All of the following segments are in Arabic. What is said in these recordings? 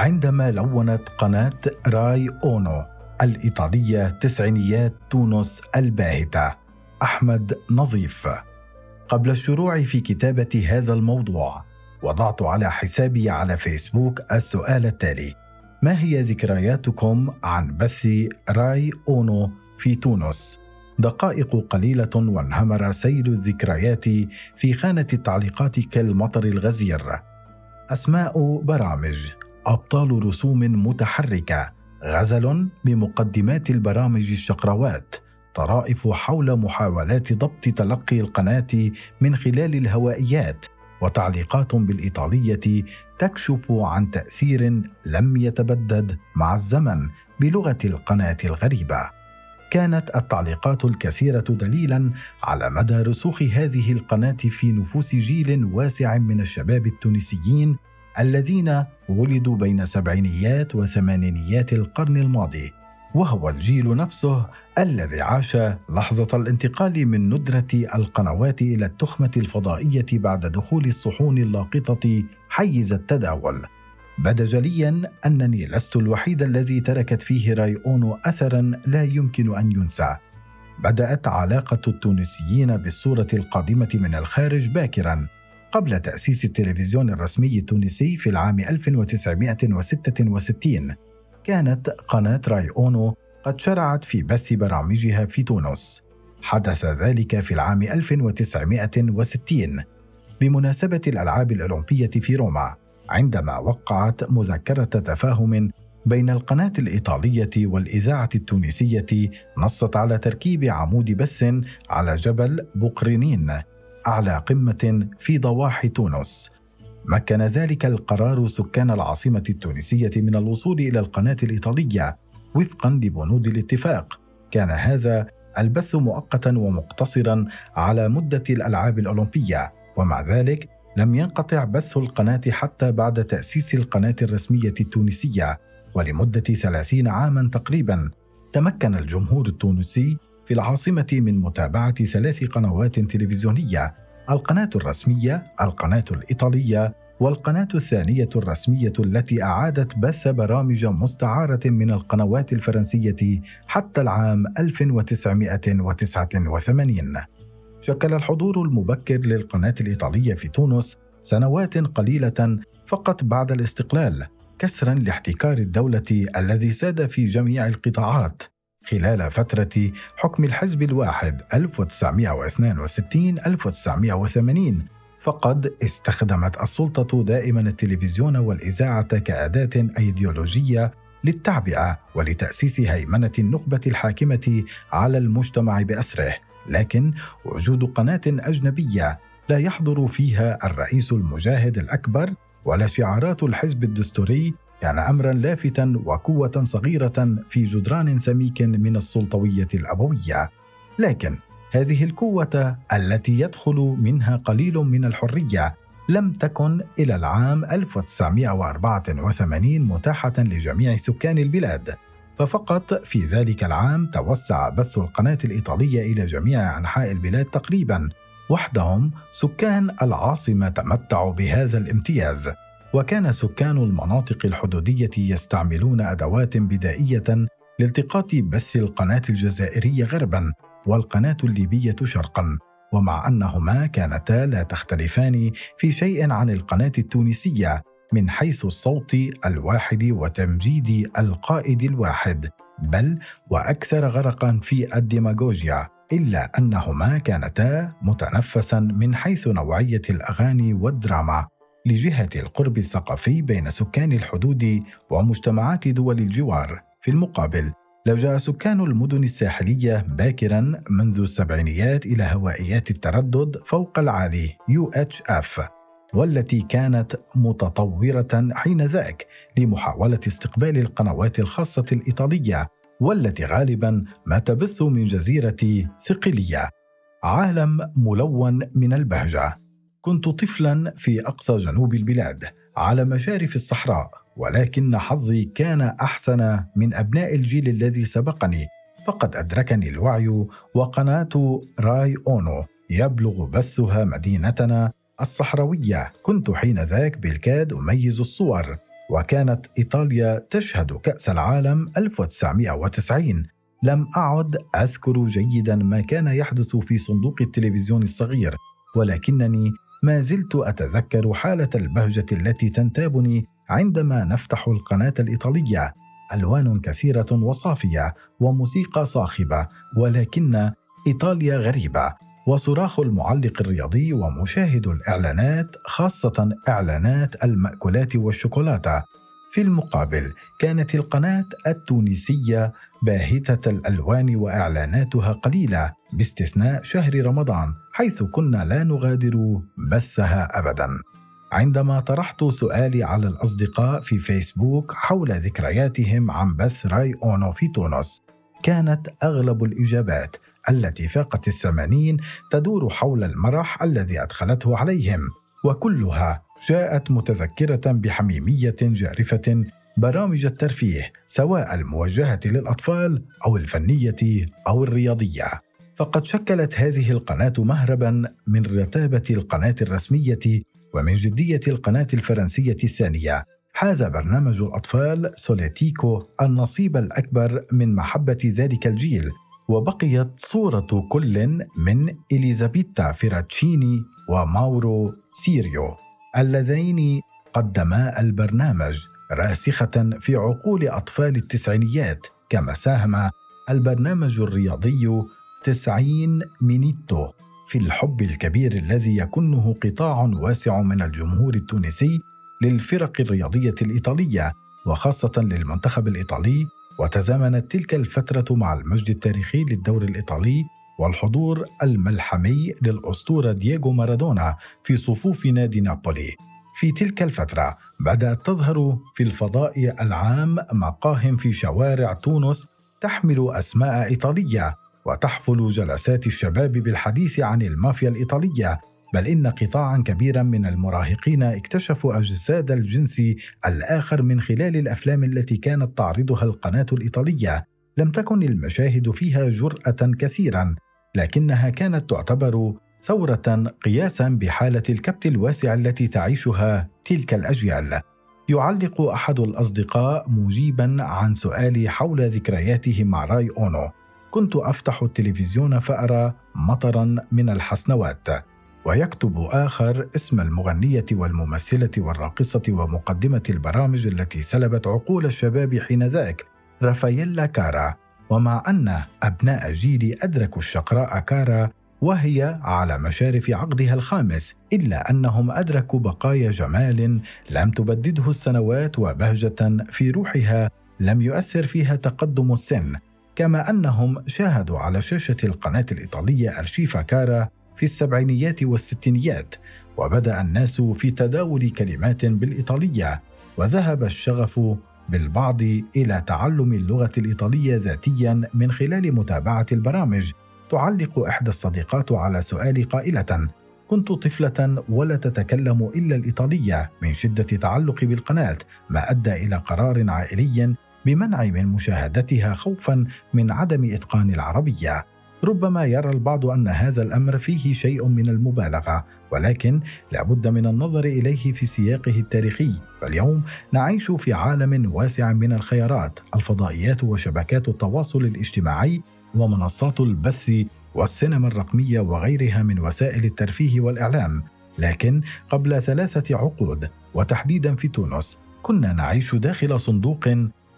عندما لونت قناة راي أونو الإيطالية تسعينيات تونس الباهتة أحمد نظيف قبل الشروع في كتابة هذا الموضوع وضعت على حسابي على فيسبوك السؤال التالي ما هي ذكرياتكم عن بث راي أونو في تونس؟ دقائق قليلة وانهمر سيل الذكريات في خانة التعليقات كالمطر الغزير. أسماء برامج، أبطال رسوم متحركة، غزل بمقدمات البرامج الشقروات، طرائف حول محاولات ضبط تلقي القناة من خلال الهوائيات، وتعليقات بالإيطالية تكشف عن تأثير لم يتبدد مع الزمن بلغة القناة الغريبة. كانت التعليقات الكثيرة دليلا على مدى رسوخ هذه القناة في نفوس جيل واسع من الشباب التونسيين الذين ولدوا بين سبعينيات وثمانينيات القرن الماضي وهو الجيل نفسه الذي عاش لحظة الانتقال من ندرة القنوات إلى التخمة الفضائية بعد دخول الصحون اللاقطة حيز التداول. بدا جليا أنني لست الوحيد الذي تركت فيه راي أونو أثرا لا يمكن أن ينسى. بدأت علاقة التونسيين بالصورة القادمة من الخارج باكرا قبل تأسيس التلفزيون الرسمي التونسي في العام 1966 كانت قناة راي أونو قد شرعت في بث برامجها في تونس. حدث ذلك في العام 1960 بمناسبة الألعاب الأولمبية في روما عندما وقعت مذكرة تفاهم بين القناة الإيطالية والإذاعة التونسية نصت على تركيب عمود بث على جبل بقرنين أعلى قمة في ضواحي تونس. مكن ذلك القرار سكان العاصمة التونسية من الوصول إلى القناة الإيطالية وفقا لبنود الاتفاق. كان هذا البث مؤقتا ومقتصرا على مدة الألعاب الأولمبية. ومع ذلك لم ينقطع بث القناة حتى بعد تأسيس القناة الرسمية التونسية. ولمدة ثلاثين عاما تقريبا تمكن الجمهور التونسي في العاصمة من متابعة ثلاث قنوات تلفزيونية القناة الرسمية، القناة الإيطالية، والقناة الثانية الرسمية التي أعادت بث برامج مستعارة من القنوات الفرنسية حتى العام 1989. شكل الحضور المبكر للقناة الإيطالية في تونس سنوات قليلة فقط بعد الاستقلال كسرا لاحتكار الدولة الذي ساد في جميع القطاعات خلال فترة حكم الحزب الواحد 1962 1980 فقد استخدمت السلطة دائما التلفزيون والإذاعة كأداة أيديولوجية للتعبئة ولتأسيس هيمنة النخبة الحاكمة على المجتمع بأسره، لكن وجود قناة أجنبية لا يحضر فيها الرئيس المجاهد الأكبر ولا شعارات الحزب الدستوري كان امرا لافتا وقوة صغيرة في جدران سميك من السلطوية الأبوية. لكن هذه القوة التي يدخل منها قليل من الحرية لم تكن إلى العام 1984 متاحة لجميع سكان البلاد. ففقط في ذلك العام توسع بث القناة الإيطالية إلى جميع أنحاء البلاد تقريبا وحدهم سكان العاصمة تمتعوا بهذا الامتياز. وكان سكان المناطق الحدودية يستعملون أدوات بدائية لالتقاط بث القناة الجزائرية غربا والقناة الليبية شرقا ومع أنهما كانتا لا تختلفان في شيء عن القناة التونسية من حيث الصوت الواحد وتمجيد القائد الواحد بل وأكثر غرقا في الديماغوجيا إلا أنهما كانتا متنفسا من حيث نوعية الأغاني والدراما. لجهة القرب الثقافي بين سكان الحدود ومجتمعات دول الجوار. في المقابل لجأ سكان المدن الساحلية باكرا منذ السبعينيات إلى هوائيات التردد فوق العالي UHF والتي كانت متطورة حين ذاك لمحاولة استقبال القنوات الخاصة الإيطالية والتي غالبا ما تبث من جزيرة ثقلية عالم ملون من البهجة. كنت طفلا في أقصى جنوب البلاد على مشارف الصحراء ولكن حظي كان أحسن من أبناء الجيل الذي سبقني. فقد أدركني الوعي وقناة راي أونو يبلغ بثها مدينتنا الصحراوية. كنت حين ذاك بالكاد أميز الصور وكانت إيطاليا تشهد كأس العالم 1990 لم أعد أذكر جيدا ما كان يحدث في صندوق التلفزيون الصغير ولكنني ما زلت أتذكر حالة البهجة التي تنتابني عندما نفتح القناة الإيطالية ألوان كثيرة وصافية وموسيقى صاخبة ولكن إيطاليا غريبة وصراخ المعلق الرياضي ومشاهد الإعلانات خاصة إعلانات المأكولات والشوكولاتة. في المقابل كانت القناة التونسية باهتة الألوان وإعلاناتها قليلة باستثناء شهر رمضان حيث كنا لا نغادر بثها أبدا. عندما طرحت سؤالي على الأصدقاء في فيسبوك حول ذكرياتهم عن بث رأي أونو في تونس كانت أغلب الإجابات التي فاقت الثمانين تدور حول المرح الذي أدخلته عليهم وكلها جاءت متذكرة بحميمية جارفة برامج الترفيه سواء الموجهة للأطفال أو الفنية أو الرياضية. فقد شكلت هذه القناة مهربا من رتابة القناة الرسمية ومن جدية القناة الفرنسية الثانية. حاز برنامج الأطفال سوليتيكو النصيب الأكبر من محبة ذلك الجيل وبقيت صورة كل من إليزابيتا فيراتشيني وماورو سيريو اللذين قدما البرنامج. راسخة في عقول أطفال التسعينيات كما ساهم البرنامج الرياضي تسعين مينيتو في الحب الكبير الذي يكنه قطاع واسع من الجمهور التونسي للفرق الرياضية الإيطالية وخاصة للمنتخب الإيطالي وتزامنت تلك الفترة مع المجد التاريخي للدور الإيطالي والحضور الملحمي للأسطورة دييغو مارادونا في صفوف نادي نابولي. في تلك الفترة بدأت تظهر في الفضاء العام مقاهٍ في شوارع تونس تحمل أسماء إيطالية وتحفل جلسات الشباب بالحديث عن المافيا الإيطالية بل إن قطاعا كبيرا من المراهقين اكتشفوا أجساد الجنس الآخر من خلال الأفلام التي كانت تعرضها القناة الإيطالية. لم تكن المشاهد فيها جرأة كثيرا لكنها كانت تعتبر ثورة قياسا بحالة الكبت الواسع التي تعيشها تلك الأجيال. يعلق أحد الأصدقاء مجيبا عن سؤالي حول ذكرياته مع راي أونو. كنت أفتح التلفزيون فأرى مطرا من الحسنوات ويكتب آخر اسم المغنية والممثلة والراقصة ومقدمة البرامج التي سلبت عقول الشباب حينذاك رافاييلا كارا. ومع أن أبناء جيلي أدركوا الشقراء كارا وهي على مشارف عقدها الخامس إلا أنهم أدركوا بقايا جمال لم تبدده السنوات وبهجة في روحها لم يؤثر فيها تقدم السن كما أنهم شاهدوا على شاشة القناة الإيطالية أرشيف كارا في السبعينيات والستينيات وبدأ الناس في تداول كلمات بالإيطالية وذهب الشغف بالبعض إلى تعلم اللغة الإيطالية ذاتيا من خلال متابعة البرامج تعلق إحدى الصديقات على سؤالي قائلة كنت طفلة ولا تتكلم إلا الإيطالية من شدة تعلقي بالقناة ما أدى إلى قرار عائلي بمنع من مشاهدتها خوفا من عدم إتقان العربية. ربما يرى البعض أن هذا الأمر فيه شيء من المبالغة ولكن لابد من النظر إليه في سياقه التاريخي. فاليوم نعيش في عالم واسع من الخيارات الفضائيات وشبكات التواصل الاجتماعي ومنصات البث والسينما الرقمية وغيرها من وسائل الترفيه والإعلام. لكن قبل ثلاثة عقود وتحديدا في تونس كنا نعيش داخل صندوق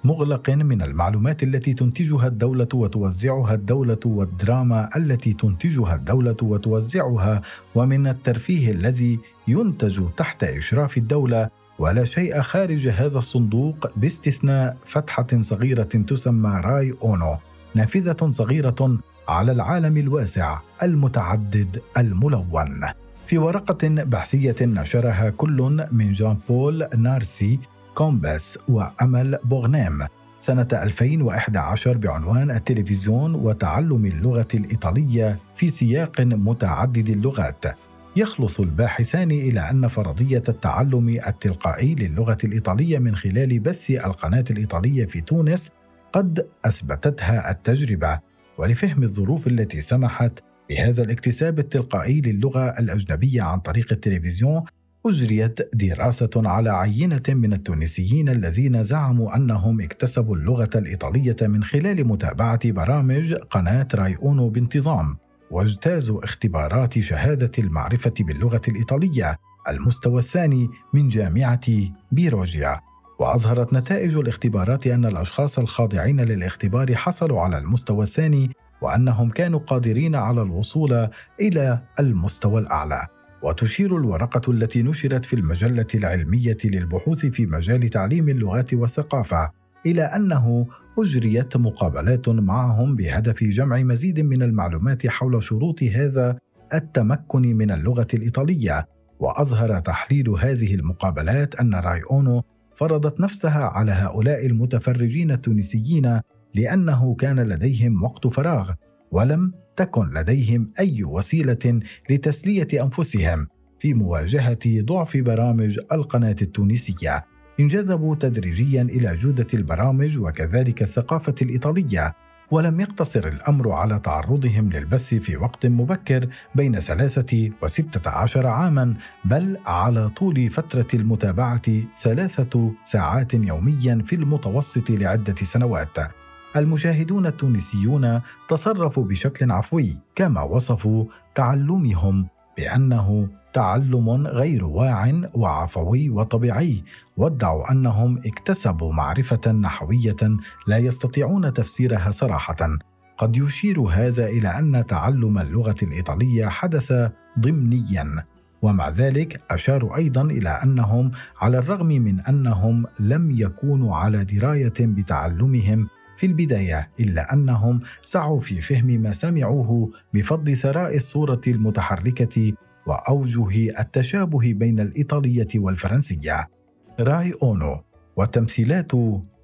مغلق من المعلومات التي تنتجها الدولة وتوزعها الدولة والدراما التي تنتجها الدولة وتوزعها ومن الترفيه الذي ينتج تحت إشراف الدولة. ولا شيء خارج هذا الصندوق باستثناء فتحة صغيرة تسمى راي أونو. نافذة صغيرة على العالم الواسع المتعدد الملون في ورقة بحثية نشرها كل من جان بول نارسي كومباس وأمل بوغنام سنة 2011 بعنوان التلفزيون وتعلم اللغة الإيطالية في سياق متعدد اللغات. يخلص الباحثان إلى أن فرضية التعلم التلقائي للغة الإيطالية من خلال بث القناة الإيطالية في تونس قد أثبتتها التجربة، ولفهم الظروف التي سمحت بهذا الاكتساب التلقائي للغة الأجنبية عن طريق التلفزيون أجريت دراسة على عينة من التونسيين الذين زعموا أنهم اكتسبوا اللغة الإيطالية من خلال متابعة برامج قناة راي أونو بانتظام واجتازوا اختبارات شهادة المعرفة باللغة الإيطالية المستوى الثاني من جامعة بيروجيا. وأظهرت نتائج الاختبارات أن الأشخاص الخاضعين للاختبار حصلوا على المستوى الثاني وأنهم كانوا قادرين على الوصول إلى المستوى الأعلى. وتشير الورقة التي نشرت في المجلة العلمية للبحوث في مجال تعليم اللغات والثقافة إلى أنه أجريت مقابلات معهم بهدف جمع مزيد من المعلومات حول شروط هذا التمكن من اللغة الإيطالية. وأظهر تحليل هذه المقابلات أن راي أونو فرضت نفسها على هؤلاء المتفرجين التونسيين لأنه كان لديهم وقت فراغ ولم تكن لديهم أي وسيلة لتسلية أنفسهم في مواجهة ضعف برامج القناة التونسية. انجذبوا تدريجيا إلى جودة البرامج وكذلك الثقافة الإيطالية. ولم يقتصر الأمر على تعرضهم للبث في وقت مبكر بين ثلاثة وستة عشر عاما بل على طول فترة المتابعة ثلاثة ساعات يوميا في المتوسط لعدة سنوات. المشاهدون التونسيون تصرفوا بشكل عفوي كما وصفوا تعلمهم بأنه تعلم غير واع وعفوي وطبيعي وادعوا أنهم اكتسبوا معرفة نحوية لا يستطيعون تفسيرها صراحة. قد يشير هذا إلى أن تعلم اللغة الإيطالية حدث ضمنيا ومع ذلك أشاروا أيضا إلى أنهم على الرغم من أنهم لم يكونوا على دراية بتعلمهم في البداية إلا أنهم سعوا في فهم ما سمعوه بفضل ثراء الصورة المتحركة وأوجه التشابه بين الإيطالية والفرنسية. رأي أونو. والتمثيلات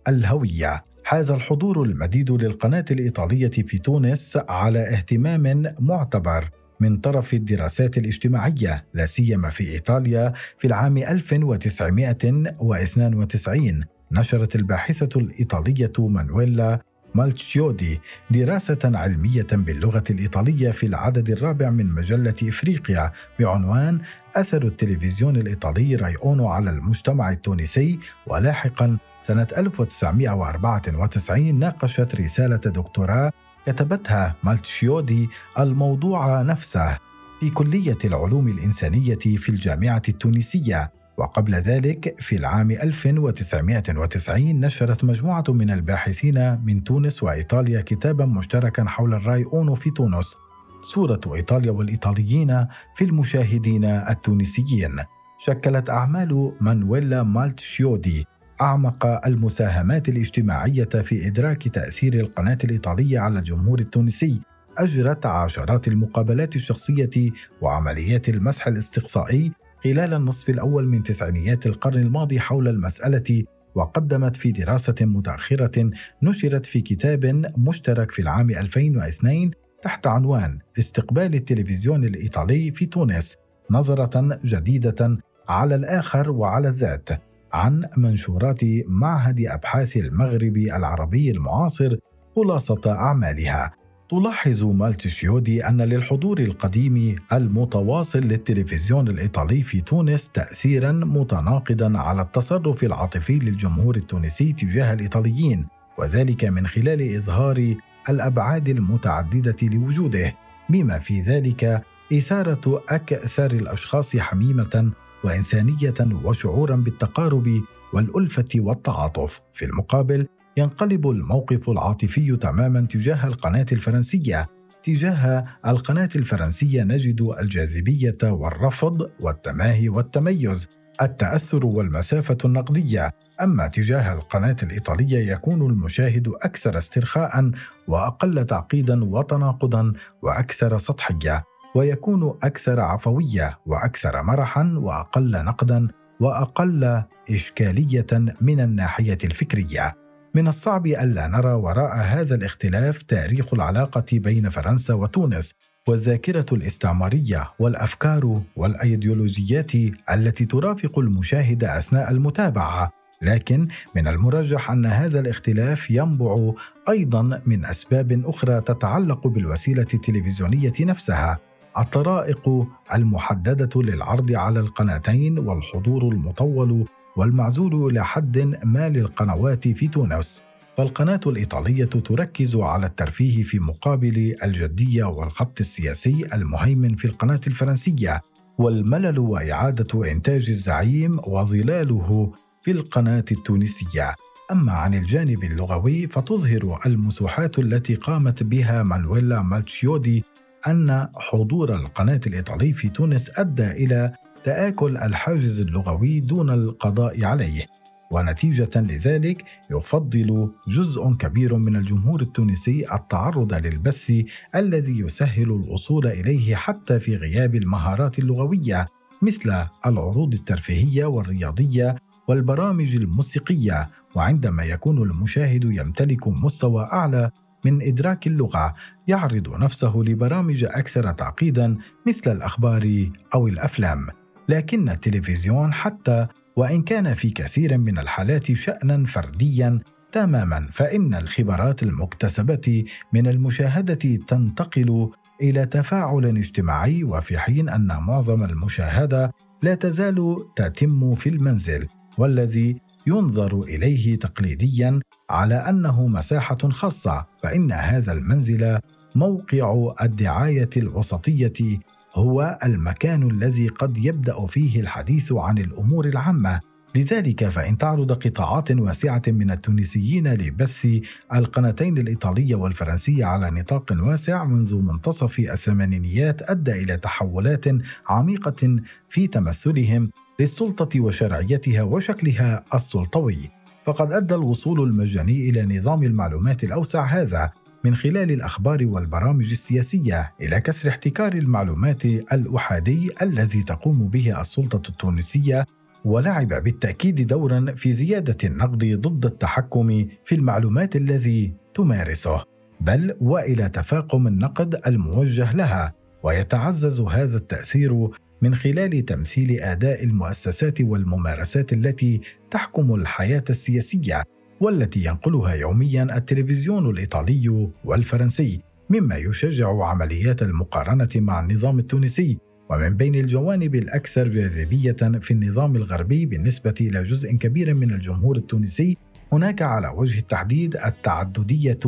الهوية. حاز الحضور المديد للقناة الإيطالية في تونس على اهتمام معتبر من طرف الدراسات الاجتماعية لا سيما في إيطاليا في العام 1992 نشرت الباحثة الإيطالية مانويلا مالتشيودي دراسة علمية باللغة الإيطالية في العدد الرابع من مجلة إفريقيا بعنوان أثر التلفزيون الإيطالي رايونو على المجتمع التونسي ولاحقا سنة 1994 ناقشت رسالة دكتوراه كتبتها مالتشيودي الموضوع نفسه في كلية العلوم الإنسانية في الجامعة التونسية. وقبل ذلك في العام 1990 نشرت مجموعة من الباحثين من تونس وإيطاليا كتابا مشتركا حول الراي أونو في تونس صورة إيطاليا والإيطاليين في المشاهدين التونسيين. شكلت أعمال مانويلا مالتشيودي أعمق المساهمات الاجتماعية في إدراك تأثير القناة الإيطالية على الجمهور التونسي أجرت عشرات المقابلات الشخصية وعمليات المسح الاستقصائي خلال النصف الأول من تسعينيات القرن الماضي حول المسألة وقدمت في دراسة متأخرة نشرت في كتاب مشترك في العام 2002 تحت عنوان استقبال التلفزيون الإيطالي في تونس نظرة جديدة على الآخر وعلى الذات عن منشورات معهد أبحاث المغرب العربي المعاصر خلاصة أعمالها. تلاحظ مالتشيودي أن للحضور القديم المتواصل للتلفزيون الإيطالي في تونس تأثيرا متناقضا على التصرف العاطفي للجمهور التونسي تجاه الإيطاليين وذلك من خلال إظهار الأبعاد المتعددة لوجوده. بما في ذلك إثارة أكثر الأشخاص حميمة وإنسانية وشعورا بالتقارب والألفة والتعاطف. في المقابل ينقلب الموقف العاطفي تماما تجاه القناة الفرنسية. تجاه القناة الفرنسية نجد الجاذبية والرفض والتماهي والتميز التأثر والمسافة النقدية. أما تجاه القناة الإيطالية يكون المشاهد أكثر استرخاء وأقل تعقيدا وتناقضا وأكثر سطحية ويكون أكثر عفوية وأكثر مرحا وأقل نقدا وأقل إشكالية من الناحية الفكرية. من الصعب ألا نرى وراء هذا الاختلاف تاريخ العلاقة بين فرنسا وتونس والذاكرة الاستعمارية والأفكار والأيديولوجيات التي ترافق المشاهد أثناء المتابعة. لكن من المرجح أن هذا الاختلاف ينبع أيضا من أسباب أخرى تتعلق بالوسيلة التلفزيونية نفسها الطرائق المحددة للعرض على القناتين والحضور المطول والمعزول إلى حد ما للقنوات في تونس. فالقناة الإيطالية تركز على الترفيه في مقابل الجديه والخط السياسي المهيمن في القناة الفرنسية والملل وإعادة إنتاج الزعيم وظلاله في القناة التونسية. أما عن الجانب اللغوي فتظهر المسوحات التي قامت بها مانويلا مالتشيودي أن حضور القناة الإيطالي في تونس أدى إلى تآكل الحاجز اللغوي دون القضاء عليه ونتيجة لذلك يفضل جزء كبير من الجمهور التونسي التعرض للبث الذي يسهل الوصول إليه حتى في غياب المهارات اللغوية مثل العروض الترفيهية والرياضية والبرامج الموسيقية وعندما يكون المشاهد يمتلك مستوى أعلى من إدراك اللغة يعرض نفسه لبرامج أكثر تعقيدا مثل الأخبار أو الأفلام. لكن التلفزيون حتى وإن كان في كثير من الحالات شأنا فرديا تماما فإن الخبرات المكتسبة من المشاهدة تنتقل إلى تفاعل اجتماعي وفي حين أن معظم المشاهدة لا تزال تتم في المنزل والذي ينظر إليه تقليديا على أنه مساحة خاصة فإن هذا المنزل موقع الدعاية الوسطية هو المكان الذي قد يبدأ فيه الحديث عن الأمور العامة. لذلك فإن تعرض قطاعات واسعة من التونسيين لبث القناتين الإيطالية والفرنسية على نطاق واسع منذ منتصف الثمانينيات أدى إلى تحولات عميقة في تمثلهم للسلطة وشرعيتها وشكلها السلطوي. فقد أدى الوصول المجاني إلى نظام المعلومات الأوسع هذا من خلال الأخبار والبرامج السياسية إلى كسر احتكار المعلومات الأحادي الذي تقوم به السلطة التونسية ولعب بالتأكيد دورا في زيادة النقد ضد التحكم في المعلومات الذي تمارسه بل وإلى تفاقم النقد الموجه لها ويتعزز هذا التأثير من خلال تمثيل أداء المؤسسات والممارسات التي تحكم الحياة السياسية. والتي ينقلها يوميا التلفزيون الإيطالي والفرنسي مما يشجع عمليات المقارنة مع النظام التونسي ومن بين الجوانب الأكثر جاذبية في النظام الغربي بالنسبة إلى جزء كبير من الجمهور التونسي هناك على وجه التحديد التعددية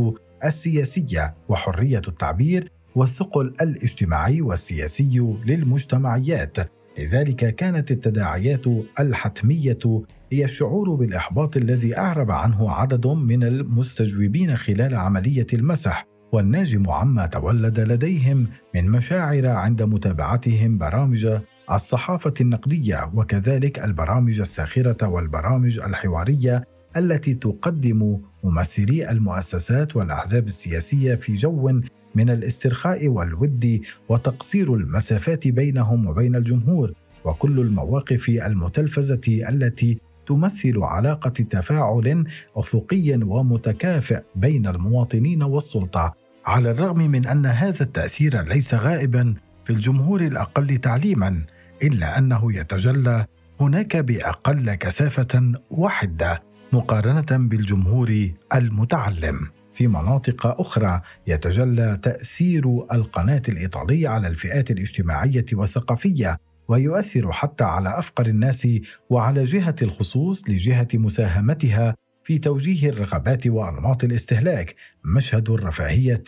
السياسية وحرية التعبير والثقل الاجتماعي والسياسي للمجتمعيات. لذلك كانت التداعيات الحتمية هي الشعور بالإحباط الذي أعرب عنه عدد من المستجوبين خلال عملية المسح والناجم عما تولد لديهم من مشاعر عند متابعتهم برامج الصحافة النقدية وكذلك البرامج الساخرة والبرامج الحوارية التي تقدم ممثلي المؤسسات والأحزاب السياسية في جو من الاسترخاء والود وتقصير المسافات بينهم وبين الجمهور وكل المواقف المتلفزة التي تمثل علاقة تفاعل أفقي ومتكافئ بين المواطنين والسلطة على الرغم من أن هذا التأثير ليس غائبا في الجمهور الأقل تعليما إلا أنه يتجلى هناك بأقل كثافة وحده مقارنة بالجمهور المتعلم. في مناطق أخرى يتجلى تأثير القناة الإيطالية على الفئات الاجتماعية والثقافية ويؤثر حتى على أفقر الناس وعلى جهة الخصوص لجهة مساهمتها في توجيه الرغبات وأنماط الاستهلاك مشهد الرفاهية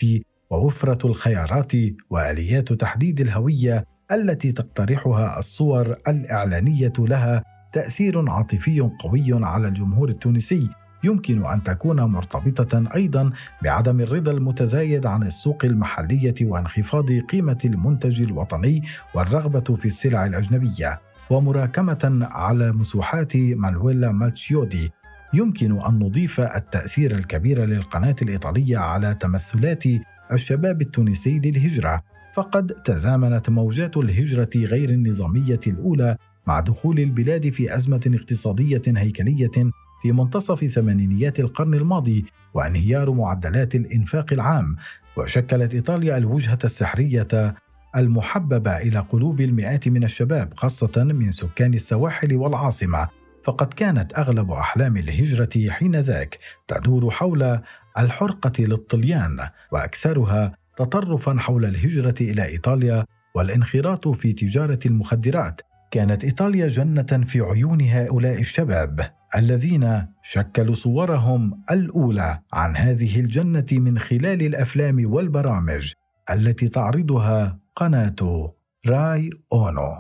ووفرة الخيارات وآليات تحديد الهوية التي تقترحها الصور الإعلانية لها تأثير عاطفي قوي على الجمهور التونسي يمكن أن تكون مرتبطة أيضا بعدم الرضا المتزايد عن السوق المحلية وانخفاض قيمة المنتج الوطني والرغبة في السلع الأجنبية. ومراكمة على مسوحات مانويلا مالتشيودي يمكن أن نضيف التأثير الكبير للقناة الإيطالية على تمثلات الشباب التونسي للهجرة. فقد تزامنت موجات الهجرة غير النظامية الأولى مع دخول البلاد في أزمة اقتصادية هيكلية في منتصف ثمانينيات القرن الماضي وانهيار معدلات الإنفاق العام وشكلت إيطاليا الوجهة السحرية المحببة إلى قلوب المئات من الشباب خاصة من سكان السواحل والعاصمة. فقد كانت أغلب أحلام الهجرة حينذاك تدور حول الحرقة للطليان وأكثرها تطرفا حول الهجرة إلى إيطاليا والانخراط في تجارة المخدرات. كانت إيطاليا جنة في عيون هؤلاء الشباب. الذين شكلوا صورهم الأولى عن هذه الجنة من خلال الأفلام والبرامج التي تعرضها قناة راي أونو.